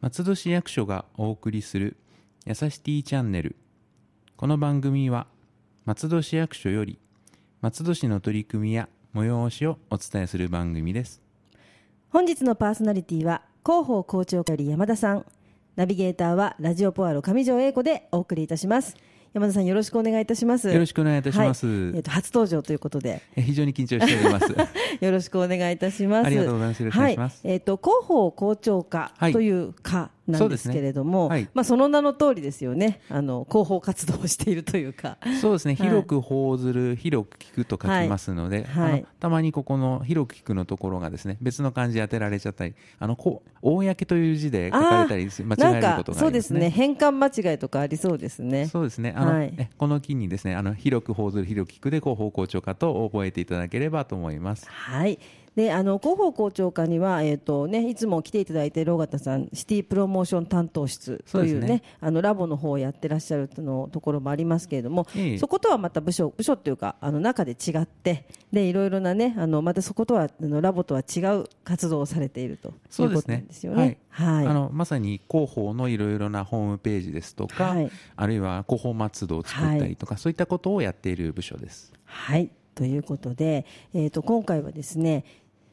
松戸市役所がお送りするやさしティチャンネル。この番組は松戸市役所より松戸市の取り組みや催しをお伝えする番組です。本日のパーソナリティは広報校長会山田さん。ナビゲーターはラジオポアロ上条英子でお送りいたします。山田さんよろしくお願いいたします。よろしくお願いいたします、はい、えっ、ー、と初登場ということで。非常に緊張しております。よろしくお願いいたします。ありがとうございます。よろしくお願いします、はい、えっ、ー、と広報校長課という課なんですけれども、ねはい、まあその名の通りですよね。あの広報活動をしているというか。そうですね。広く報ずる、広く聞くと書きますので、はい、たまにここの広く聞くのところがですね、別の漢字当てられちゃったり、あのこう公という字で書かれたり間違えることがありますね。そうですね。変換間違いとかありそうですね。そうですね。あの、はい、この機にですね、あの広く報ずる広く聞くで広報校長課と覚えていただければと思います。はい。であの広報校長課には、えーとね、いつも来ていただいている尾形さんシティプロモーション担当室というね、ね、あのラボの方をやってらっしゃるのところもありますけれども、えそことはまた部署部署っていうかあの中で違ってでいろいろなねあのまたそことはあのラボとは違う活動をされているということなんですよね。はい、あのまさに広報のいろいろなホームページですとか、はい、あるいは広報松戸を作ったりとか、そういったことをやっている部署です。はい。ということで、えーと今回はですね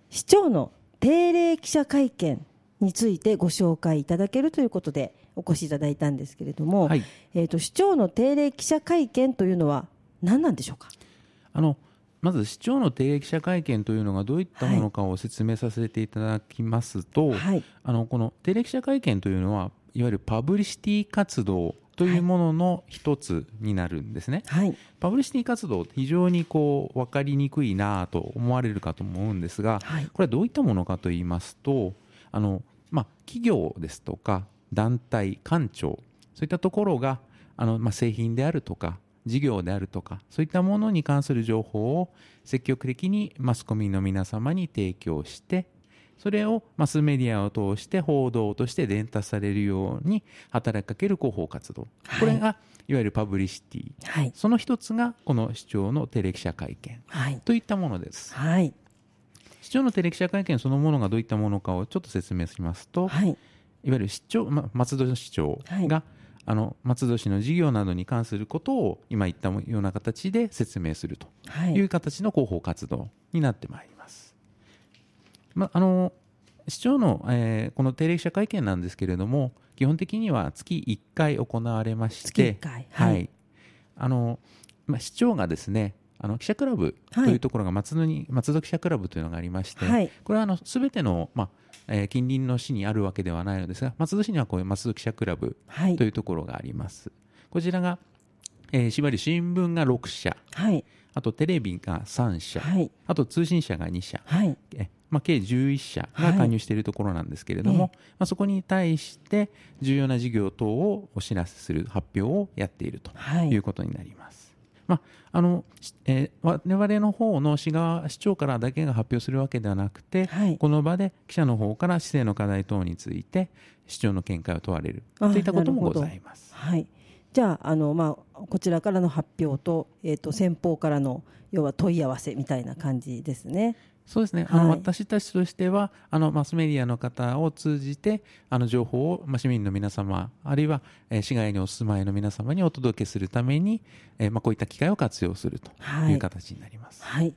市長の定例記者会見についてご紹介いただけるということでお越しいただいたんですけれども、はい、えーと、市長の定例記者会見というのは何なんでしょうか？あのまず市長の定例記者会見というのがどういったものかを説明させていただきますと、はい、あのこの定例記者会見というのはいわゆるパブリシティ活動というものの一つになるんですね、はい、パブリシティ活動非常にこう分かりにくいなと思われるかと思うんですが、はい、これはどういったものかと言いますとあの、まあ、企業ですとか団体官庁そういったところがあの、まあ、製品であるとか事業であるとかそういったものに関する情報を積極的にマスコミの皆様に提供してそれをマスメディアを通して報道として伝達されるように働きかける広報活動、はい、これがいわゆるパブリシティ、はい、その一つがこの市長のテレ記者会見、はい、といったものです、はい、市長のテレ記者会見そのものがどういったものかをちょっと説明しますと、はい、いわゆる市長、ま、松戸市長が、あの松戸市の事業などに関することを今言ったような形で説明するという形の広報活動になってまいります。まあの市長の、えー、この定例記者会見なんですけれども基本的には月1回行われましてはい、はい、あのまあ、市長がですねあの記者クラブというところが松戸に、はい、松戸記者クラブというのがありまして、はい、これはすべての、まあえー、近隣の市にあるわけではないのですが松戸市にはこういう松戸記者クラブというところがあります。こちらが、えー、しばり新聞が6社、あとテレビが3社、あと通信社が2社、えまあ、計11社が加入しているところなんですけれども、はい、まあ、そこに対して重要な事業等をお知らせする発表をやっているということになります。まああのえー、我々の方の市側市長からだけが発表するわけではなくて、はい、この場で記者の方から市政の課題等について市長の見解を問われるといったこともございます。はい、じゃああの、まあ、こちらからの発表と,、えーと先方からの要は問い合わせみたいな感じですね。そうですね、はい、あの私たちとしてはあのマスメディアの方を通じてあの情報を、まあ、市民の皆様あるいは、えー、市外にお住まいの皆様にお届けするために、えーまあ、こういった機会を活用するとい。う形になります。はい、はい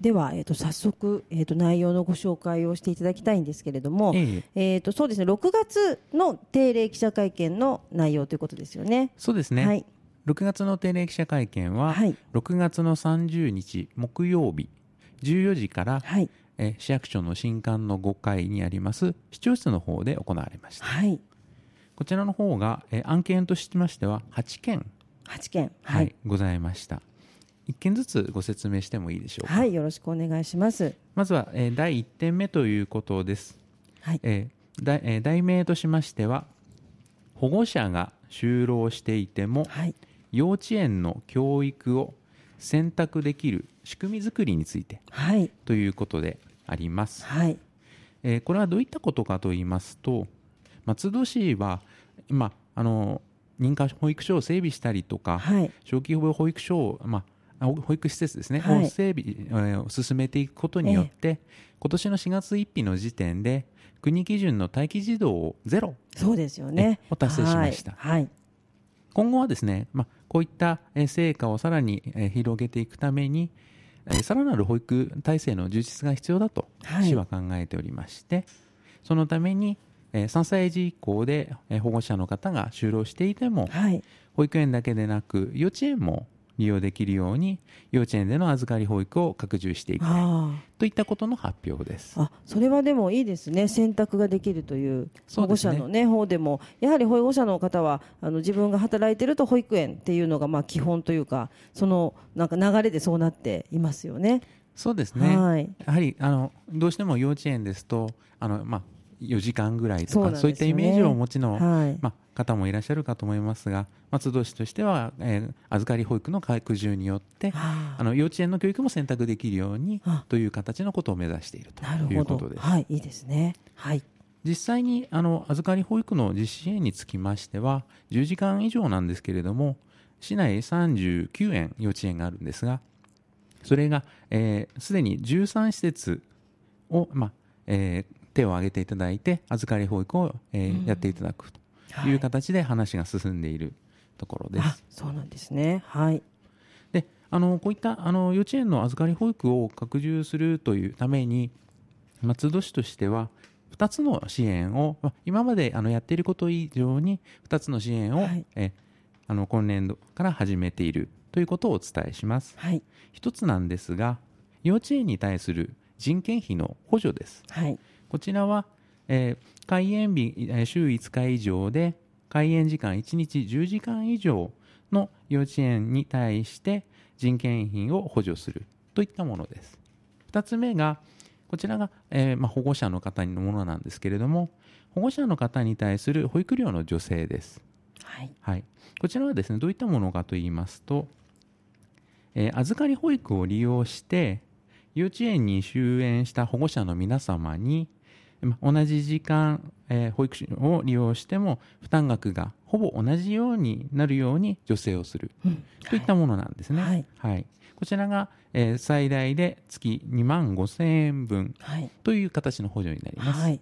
では、えーと、早速、えーと、内容のご紹介をしていただきたいんですけれども、えー、えーとそうですね、6月の定例記者会見の内容ということですよね。そうですね、はい、6月の定例記者会見は、はい、6月の30日木曜日14時から、はい、え市役所の新館の5階にあります市長室の方で行われました、はい、こちらの方が、え案件としましては8件。8件、はい、はい、ございました。1件ずつご説明してもいいでしょうか？はいよろしくお願いします。まずは、えー、第1点目ということです、はい。えーだえー、題名としましては保護者が就労していても、はい、幼稚園の教育を選択できる仕組み作りについて、はい、ということであります、はい。えー、これはどういったことかと言いますと松戸市は今あの認可保育所を整備したりとか、はい、小規模保育所を、ま保育施設ですね、はい、整備を進めていくことによって、ええ、今年の4月1日の時点で国基準の待機児童をゼロそうですよね。を達成しました、はい、今後はですね、まあ、こういった成果をさらに広げていくためにさらなる保育体制の充実が必要だと市は考えておりまして、そのために3歳児以降で保護者の方が就労していても、保育園だけでなく幼稚園も利用できるように幼稚園での預かり保育を拡充していきたいといったことの発表です。あそれはでもいいですね。選択ができるという保護者の、ね、方でも。やはり保護者の方はあの自分が働いていると保育園っていうのがまあ基本というかそのなんか流れでそうなっていますよね。そうですね、はい、やはりあのどうしても幼稚園ですとあの、まあ、4時間ぐらいとかそう、ね,、いったイメージをお持ちの、はい、まあ、方もいらっしゃるかと思いますが松戸市としては、えー、預かり保育の拡充によってあの幼稚園の教育も選択できるようにという形のことを目指しているということです。はい、いいですね、はい。実際にあの預かり保育の実施園につきましては10時間以上なんですけれども市内39園幼稚園があるんですがそれがすで、えー、に13施設を、まあえー、手を挙げていただいて預かり保育を、えー、やっていただくという形で話が進んでいるところです。そうなんですね。はい。で、あのこういったあの幼稚園の預かり保育を拡充するというために松戸市としては2つの支援を今まであのやっていること以上に2つの支援を、はい、えあの今年度から始めているということをお伝えします。はい、1つなんですが幼稚園に対する人件費の補助です。はい、こちらは、えー、開園日、えー、週5日以上で開園時間1日10時間以上の幼稚園に対して人件費を補助するといったものです。2つ目がこちらが、えーまあ、保護者の方のものなんですけれども保護者の方に対する保育料の助成です。はい、はい、こちらはですねどういったものかと言いますと、えー、預かり保育を利用して幼稚園に就園した保護者の皆様に同じ時間、えー、保育士を利用しても負担額がほぼ同じようになるように助成をする、うん、といったものなんですね。はい、はい、こちらが、えー、最大で月2万5千円分という形の補助になります。はいま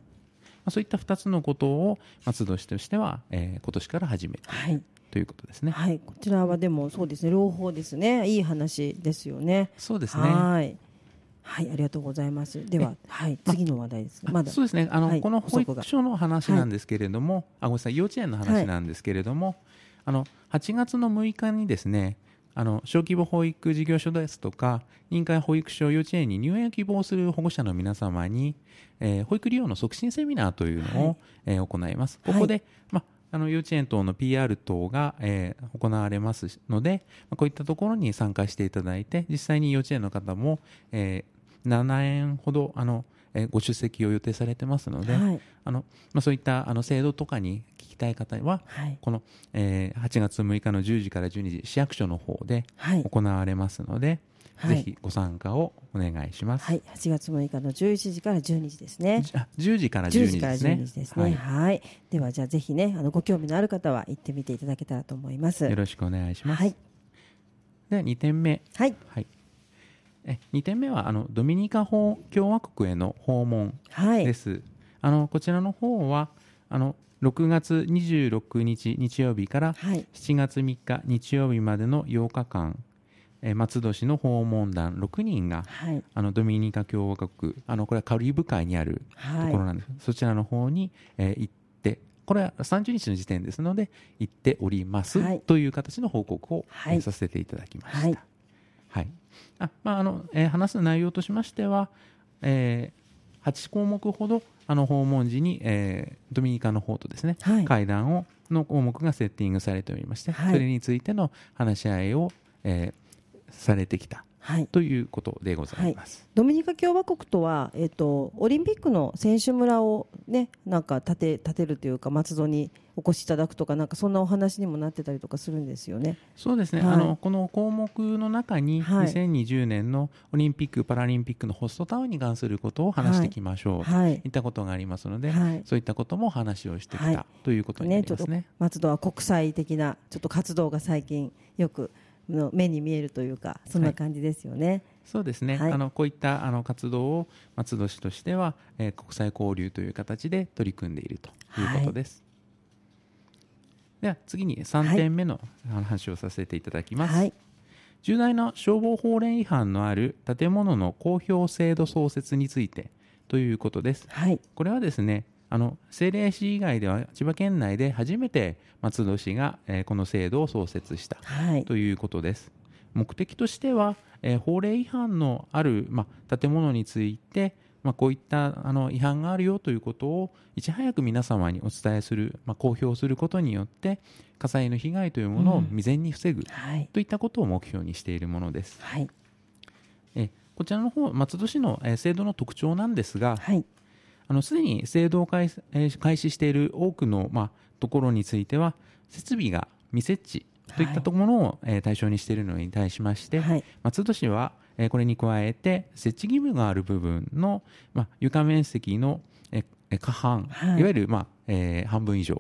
あ、そういった2つのことを松戸市としては、えー、今年から始めている、ということですね。はい、こちらはでもそうですね、両方ですね、いい話ですよね。そうですね。はい。はい、ありがとうございます。では、はい、次の話題です。まだ。そうですね。あの、はい、この保育所の話なんですけれども、はい、あ、ごめんなさい、幼稚園の話なんですけれども、はい、あの、8月の6日にですね、あの小規模保育事業所ですとか認可保育所幼稚園に入園を希望する保護者の皆様に、えー、保育利用の促進セミナーというのを、はい、えー、行います。ここで、まあの幼稚園等の PR 等が、えー、行われますので、まあ、こういったところに参加していただいて実際に幼稚園の方も、えー、7円ほどあの、えご出席を予定されてますので、はい、あのまあ、そういったあの制度とかに聞きたい方は、はい、この、えー、8月6日の10時から12時市役所の方で行われますので、はい、ぜひご参加をお願いします。はい、8月6日の11時から12時ですね。あ、10時から12時ですね。時ですね。はい、はい。ではじゃあぜひね、あのご興味のある方は行ってみていただけたらと思います。よろしくお願いします。はい。では2点目。はい。はい。え2点目はあのドミニカ共和国への訪問です、はい、あのこちらの方はあの6月26日日曜日から7月3日日曜日までの8日間、え松戸市の訪問団6人が、はい、あのドミニカ共和国あのこれはカリブ海にあるところなんです、はい、そちらの方に、えー、行ってこれは30日の時点ですので行っております、はい、という形の報告を、させていただきました。はい。あまああのえー、話す内容としましては、えー、8項目ほどあの訪問時に、えー、ドミニカの方とですね、はい、会談をの項目がセッティングされておりまして、はい、それについての話し合いを、えー、されてきたはい、ということでございます、はい、ドミニカ共和国とは、えーと、オリンピックの選手村を、ね、なんか建て建てるというか松戸にお越しいただくとかなんかそんなお話にもなってたりとかするんですよね。そうですね、はい、あのこの項目の中に、2020年のオリンピック・パラリンピックのホストタウンに関することを話していきましょう、はい、いったことがありますので、そういったことも話をしてきた、ということになりますね、ね、松戸は国際的なちょっと活動が最近よくの目に見えるというかそんな感じですよね。そうですね、はい、あのこういったあの活動を松戸市としては、えー、国際交流という形で取り組んでいるということです。はい、では次に3点目の話をさせていただきます。はい、重大な消防法令違反のある建物の公表制度創設についてということです。はい、これはですねあの政令市以外では千葉県内で初めて松戸市が、えー、この制度を創設した、ということです。目的としてはえー、法令違反のある、まあ、建物について、まあ、こういったあの違反があるよということをいち早く皆様にお伝えする、まあ、公表することによって火災の被害というものを未然に防ぐ、うんはい、といったことを目標にしているものです。はい、えこちらの方松戸市の、え制度の特徴なんですが、はい、あのすでに制度を開,、え開始している多くの、まあ、ところについては設備が未設置といったところを、え対象にしているのに対しまして、はい、松戸市は、えこれに加えて設置義務がある部分の、まあ、床面積の、え過半、はい、いわゆる、まあえー、半分以上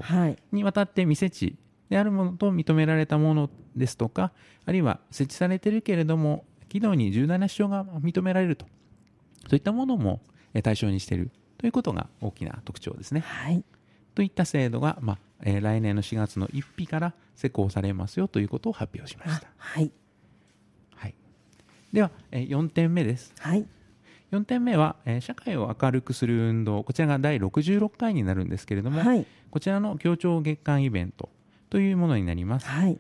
にわたって未設置であるものと認められたものですとかあるいは設置されているけれども機能に重大な支障が認められると。そういったものも対象にしているということが大きな特徴ですね。はい、といった制度が、まあえー、来年の4月の1日から施行されますよということを発表しました。はい、はい、では、えー、4点目です。はい、4点目は、えー、社会を明るくする運動こちらが第66回になるんですけれども、はい、こちらの協調月間イベントというものになります。はい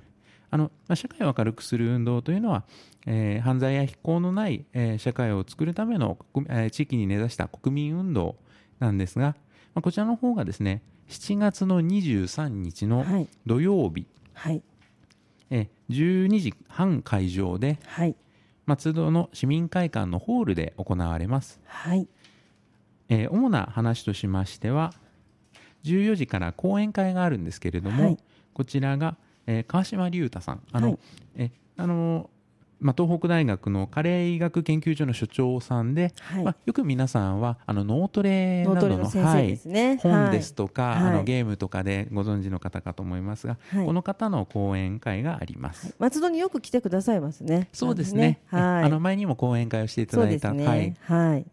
あのまあ、社会を明るくする運動というのは、えー、犯罪や非行のない、えー、社会を作るための、えー、地域に根ざした国民運動なんですが、まあ、こちらの方がですね7月の23日の土曜日、はい、え12時半会場で、はい、松戸の市民会館のホールで行われます、はい。えー、主な話としましては14時から講演会があるんですけれども、はい、こちらが、えー、川島隆太さん。あの、はい、えあのまあ、東北大学の加齢医学研究所の所長さんで、はい、まあ、よく皆さんはあの脳トレなどの、ね、はい、本ですとか、はい、あのゲームとかでご存知の方かと思いますが、この方の講演会があります、松戸によく来てくださいますね。そうですね、はい、あの前にも講演会をしていただいた、ね、はい、はい、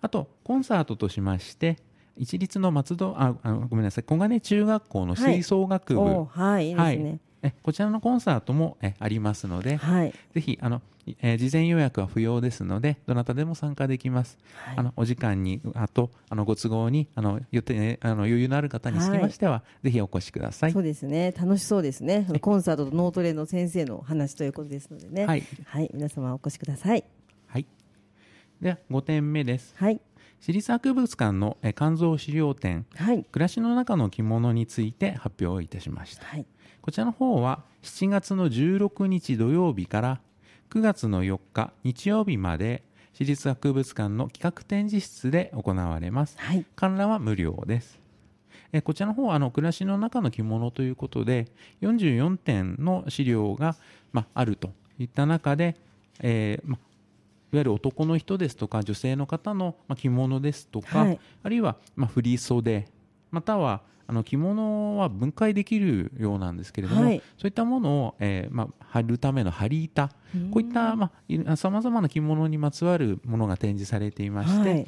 あとコンサートとしまして一律の松戸ああごめんなさい。小金中学校の吹奏楽部、はい、い。いですね、えこちらのコンサートもえありますので、はい、ぜひあの、えー、事前予約は不要ですのでどなたでも参加できます、はい、あのお時間にあとあのご都合にあの予定あの余裕のある方につきましては、はい、ぜひお越しください。そうですね。楽しそうですね。コンサートと脳トレの先生の話ということですのでね。はい、はい、皆様お越しください。はい。では5点目です。はい。市立博物館の肝臓資料展、はい、暮らしの中の着物について発表いたしました、はい、こちらの方は7月の16日土曜日から9月の4日日曜日まで市立博物館の企画展示室で行われます、はい、観覧は無料です。えこちらの方はあの暮らしの中の着物ということで44点の資料が、まあ、るといった中で、えーま、いわゆる男の人ですとか女性の方の着物ですとか、はい、あるいはま振り袖またはあの着物は分解できるようなんですけれども、はい、そういったものを、えーまあ、貼るための貼板こういったさまざ、まな着物にまつわるものが展示されていまして、はい、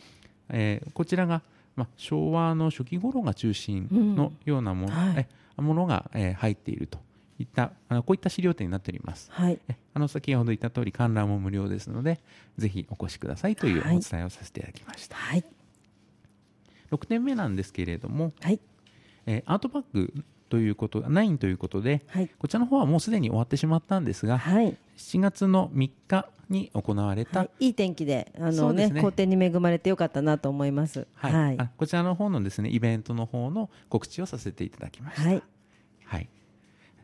えー、こちらが、まあ、昭和の初期頃が中心のようなものうんはい、えものが、えー、入っているといったあのこういった資料展になっております、はい、あの先ほど言った通り観覧も無料ですのでぜひお越しくださいというお伝えをさせていただきました、はい、6点目なんですけれども、はいえー、アートバッグということ9ということで、はい、こちらの方はもうすでに終わってしまったんですが、はい、7月の3日に行われた、はい、いい天気であのね、ね。好天に恵まれてよかったなと思います、はい、はい、こちらの方のですねイベントの方の告知をさせていただきました。はい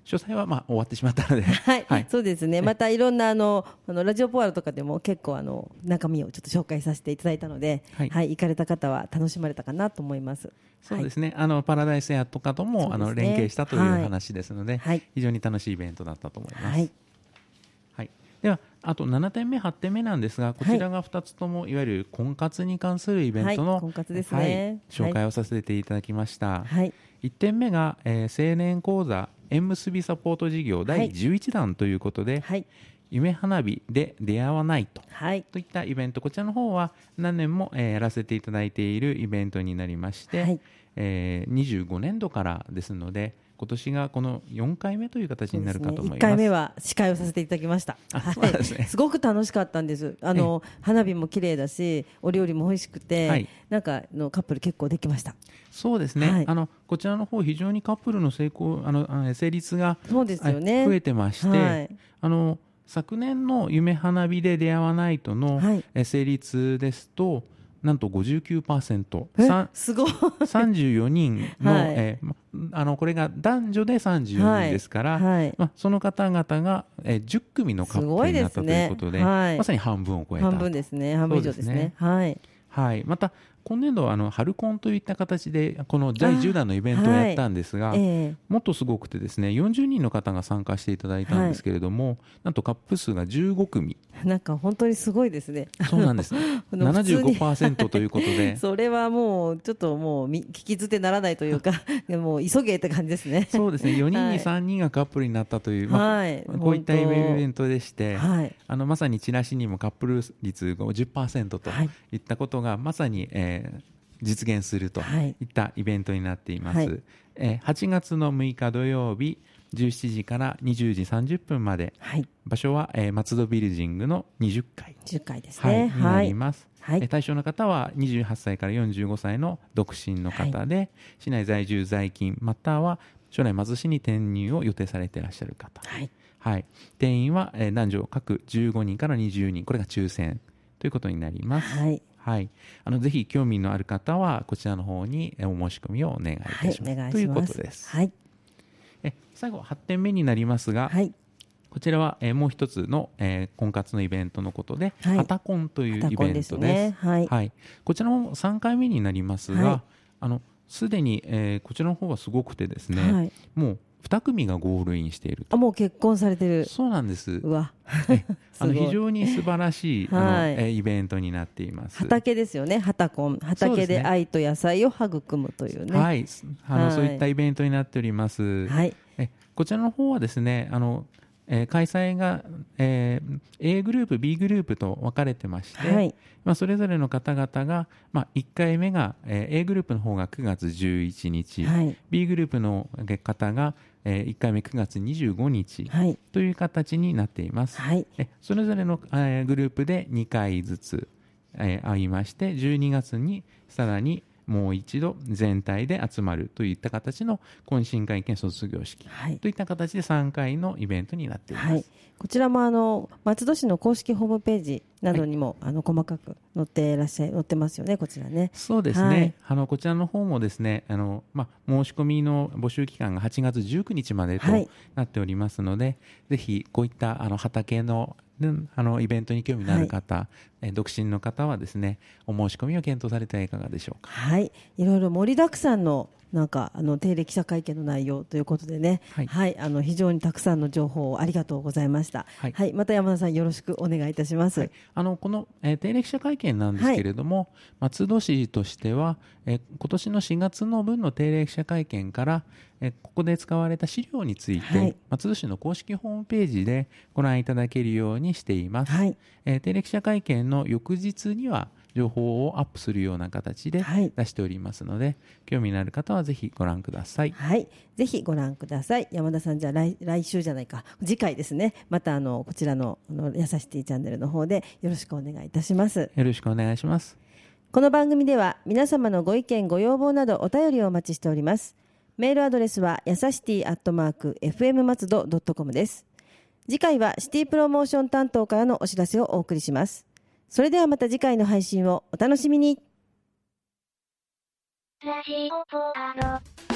詳細はまあ終わってしまったので、はい、はい、そうですね。またいろんなあのあのラジオポワロとかでも結構あの中身をちょっと紹介させていただいたので、はい、はい、行かれた方は楽しまれたかなと思います。そうですね。はい、あのパラダイスエアとかとも、ね、あの連携したという話ですので、はい、非常に楽しいイベントだったと思います。はい。はい。ではあと7点目、8点目なんですが、こちらが2つともいわゆる婚活に関するイベントの、婚活ですね、紹介をさせていただきました。はい。1点目が、えー、青年講座縁結びサポート事業第11弾ということで、はい、夢花火で出会わないと,、はい、といったイベント。こちらの方は何年も、えー、やらせていただいているイベントになりまして、はい。えー、25年度からですので今年がこの4回目という形になるかと思います。すね、1回目は司会をさせていただきました。はい、すね、すごく楽しかったんです。あの花火も綺麗だし、お料理も美味しくて、はい、なんかのカップル結構できました。そうですね。はい、あのこちらの方非常にカップルの成功あの成立がそうですよね。増えてまして、あの昨年の夢花火で出会わないとの、成立ですと。なんと59%、すごい。34人の、はい、えー、あのこれが男女で34人ですから、はい、まあ、その方々が、えー、10組のカップルになったということで、ねはい、まさに半分を超えた。半分ですね。半分以上ですね、ね、はい、はい、また今年度はあの春コンといった形でこの第10弾のイベントをやったんですが、はいえ。ー、もっとすごくてですね40人の方が参加していただいたんですけれども、はい、なんとカップ数が15組 なんか本当にすごいですね。そうなんです。75%ということで。それはもうちょっともう聞き捨てならないというかもう急げって感じですね。そうですね。4人に3人がカップルになったという、はい、まあ、こういったイベントでして、はい、あのまさにチラシにもカップル率50%とい。ったことがまさに、えー実現するとい。ったイベントになっています。はい、え8月の6日土曜日17時から20時30分まで、はい、場所は、えー、松戸ビルジングの20階。20階ですね、はい、になります、はい、対象の方は28歳から45歳の独身の方で、はい、市内在住在勤または将来貧しに転入を予定されていらっしゃる方、はい。はい、定員は、えー、男女各15人から20人。これが抽選。ということになります。はい。はい、あのぜひ興味のある方はこちらの方にお申し込みをお願いいたします。はい、ということです。はい、え最後8点目になりますが、はい、こちらは、えー、もう一つの、えー、婚活のイベントのことで、はい、ハタコンというイベントです。ね、はい、はい、こちらも3回目になりますが、あのすでに、えー、こちらの方はすごくてですね、もう2組がゴールインしているあもう結婚されてる。そうなんです。うわ。あの非常に素晴らしい、はい、あのイベントになっています。畑ですよね畑コン畑で愛と野菜を育むというね。はい。あの、はい、そういったイベントになっております。はい。えこちらの方はですねあのえー、開催が、えー、A グループ B グループと分かれてまして、はい、まあ、それぞれの方々が、まあ、1回目が、えー、A グループの方が9月11日、はい、B グループの方が、えー、1回目9月25日という形になっています、はい、えそれぞれの、えー、グループで2回ずつ、えー、会いまして12月にさらにもう一度全体で集まるといった形の懇親会兼卒業式といった形で3回のイベントになっています、はい、こちらもあの松戸市の公式ホームページなどにも、はい、あの細かく載っていらっしゃい載ってますよねこちらね。そうですね、はい、あのこちらの方もですねあの、まあ、申し込みの募集期間が8月19日までとなっておりますので、ぜひこういったあの畑のあのイベントに興味のある方、はい、え独身の方はですねお申し込みを検討されてはいかがでしょうか。はいいろいろ盛りだくさんのなんかあの定例記者会見の内容ということでね、はい、はい、あの非常にたくさんの情報をありがとうございました。はい、はい、また山田さんよろしくお願いいたします。はい、あのこの、えー、定例記者会見なんですけれども、松戸市としては、えー、今年の4月の分の定例記者会見から、えー、ここで使われた資料について、松戸市の公式ホームページでご覧いただけるようにしています。はい、えー、定例記者会見の翌日には情報をアップするような形で出しておりますので、はい、興味のある方はぜひご覧ください。はい、ぜひご覧ください。山田さんじゃあ来来週じゃないか次回ですね。またあのこちらのあのやさしティチャンネルの方でよろしくお願いいたします。よろしくお願いします。この番組では皆様のご意見ご要望などお便りをお待ちしております。メールアドレスはやさしティアットマーク fm 松戸ドットコムです。次回はシティプロモーション担当からのお知らせをお送りします。それではまた次回の配信をお楽しみに。ラジオポアロ